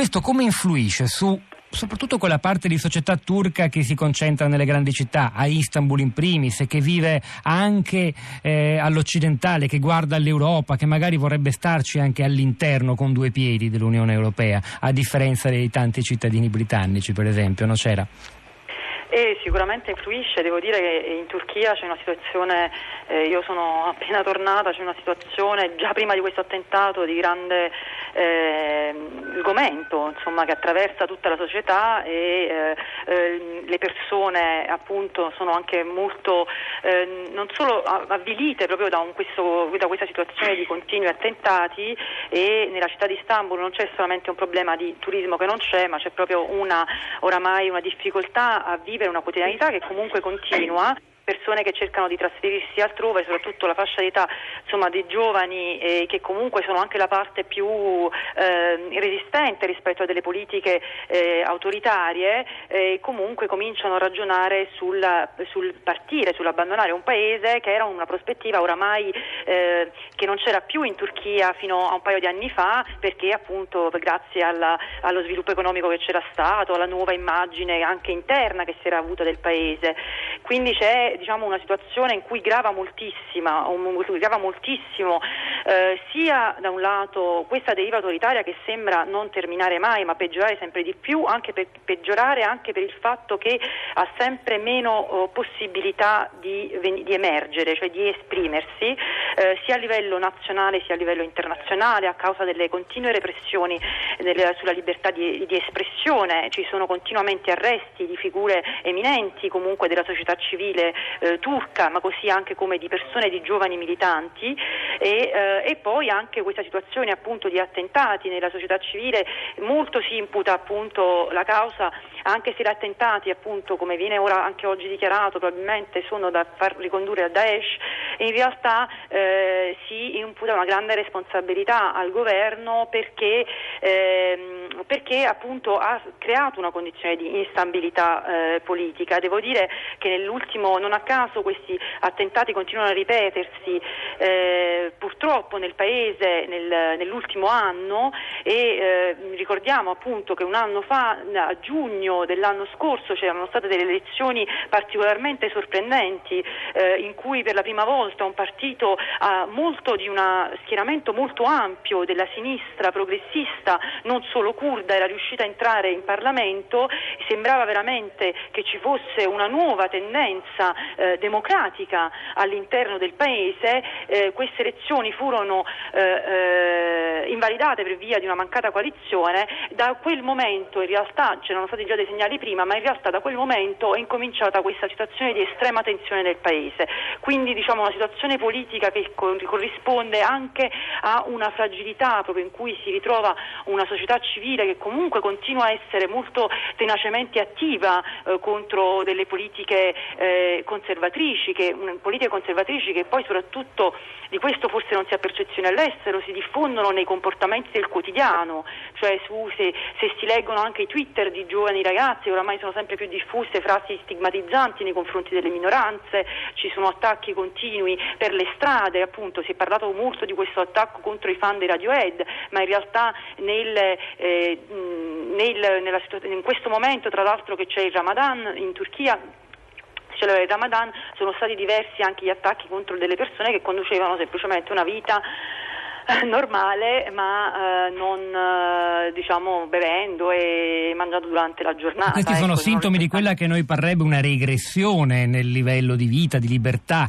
questo come influisce su soprattutto quella parte di società turca che si concentra nelle grandi città, a Istanbul in primis, e che vive anche eh, all'occidentale, che guarda all'Europa, che magari vorrebbe starci anche all'interno con due piedi dell'Unione Europea, a differenza dei tanti cittadini britannici, per esempio, non c'era? E sicuramente influisce, devo dire che in Turchia c'è una situazione, eh, io sono appena tornata, c'è una situazione già prima di questo attentato di grande eh, sgomento insomma, che attraversa tutta la società e eh, eh le persone appunto sono anche molto eh, non solo avvilite proprio da, un, questo, da, questa situazione di continui attentati e nella città di Istanbul non c'è solamente un problema di turismo che non c'è ma c'è proprio una, oramai una difficoltà a vivere una quotidianità che comunque continua persone che cercano di trasferirsi altrove, soprattutto la fascia d'età insomma, dei giovani eh, che comunque sono anche la parte più eh, resistente rispetto a delle politiche eh, autoritarie, comunque cominciano a ragionare sul, sul, partire, sull'abbandonare un paese che era una prospettiva oramai eh, che non c'era più in Turchia fino a un paio di anni fa perché appunto grazie alla, allo sviluppo economico che c'era stato, alla nuova immagine anche interna che si era avuta del paese. Quindi c'è diciamo, una situazione in cui grava grava moltissimo eh, sia da un lato questa deriva autoritaria che sembra non terminare mai ma peggiorare sempre di più, anche per peggiorare anche per il fatto che ha sempre meno oh, possibilità di, di, emergere, cioè di esprimersi, eh, sia a livello nazionale sia a livello internazionale a causa delle continue repressioni del, sulla libertà di, di espressione, ci sono continuamente arresti di figure eminenti comunque della società civile eh, turca, ma così anche come di persone, di giovani militanti. E, eh, e, poi anche questa situazione appunto di attentati nella società civile, molto si imputa appunto la causa anche se gli attentati appunto come viene ora anche oggi dichiarato probabilmente sono da far ricondurre a Daesh, in realtà eh, si imputa una grande responsabilità al governo perché, ehm, perché appunto ha creato una condizione di instabilità eh, politica. Devo dire che nell'ultimo, non a caso questi attentati continuano a ripetersi eh, purtroppo nel paese nel, nell'ultimo anno e eh, ricordiamo appunto che un anno fa, a giugno dell'anno scorso, c'erano state delle elezioni particolarmente sorprendenti eh, in cui per la prima volta un partito molto di un schieramento molto ampio della sinistra progressista, non solo kurda, era riuscita a entrare in Parlamento, sembrava veramente che ci fosse una nuova tendenza eh, democratica all'interno del Paese, eh, queste elezioni furono eh, eh, invalidate per via di una mancata coalizione, da quel momento in realtà c'erano stati già dei segnali prima, ma in realtà da quel momento è incominciata questa situazione di estrema tensione nel Paese, quindi diciamo una situazione politica che corrisponde anche a una fragilità proprio in cui si ritrova una società civile che comunque continua a essere molto tenacemente attiva eh, contro delle politiche eh, conservatrici, che, politiche conservatrici che poi soprattutto di questo forse non si ha percezione all'estero, si diffondono nei comportamenti del quotidiano, cioè su, se, se, si leggono anche i Twitter di giovani ragazzi, oramai sono sempre più diffuse frasi stigmatizzanti nei confronti delle minoranze, ci sono attacchi continui per le strade, appunto si è parlato molto di questo attacco contro i fan di Radiohead, ma in realtà nel, eh, nel, nella, in questo momento tra l'altro che c'è il Ramadan in Turchia celebra il Ramadan sono stati diversi anche gli attacchi contro delle persone che conducevano semplicemente una vita eh, normale ma eh, non eh, diciamo bevendo e mangiando durante la giornata. Questi sono ecco, sintomi di quella che noi parrebbe una regressione nel livello di vita, di libertà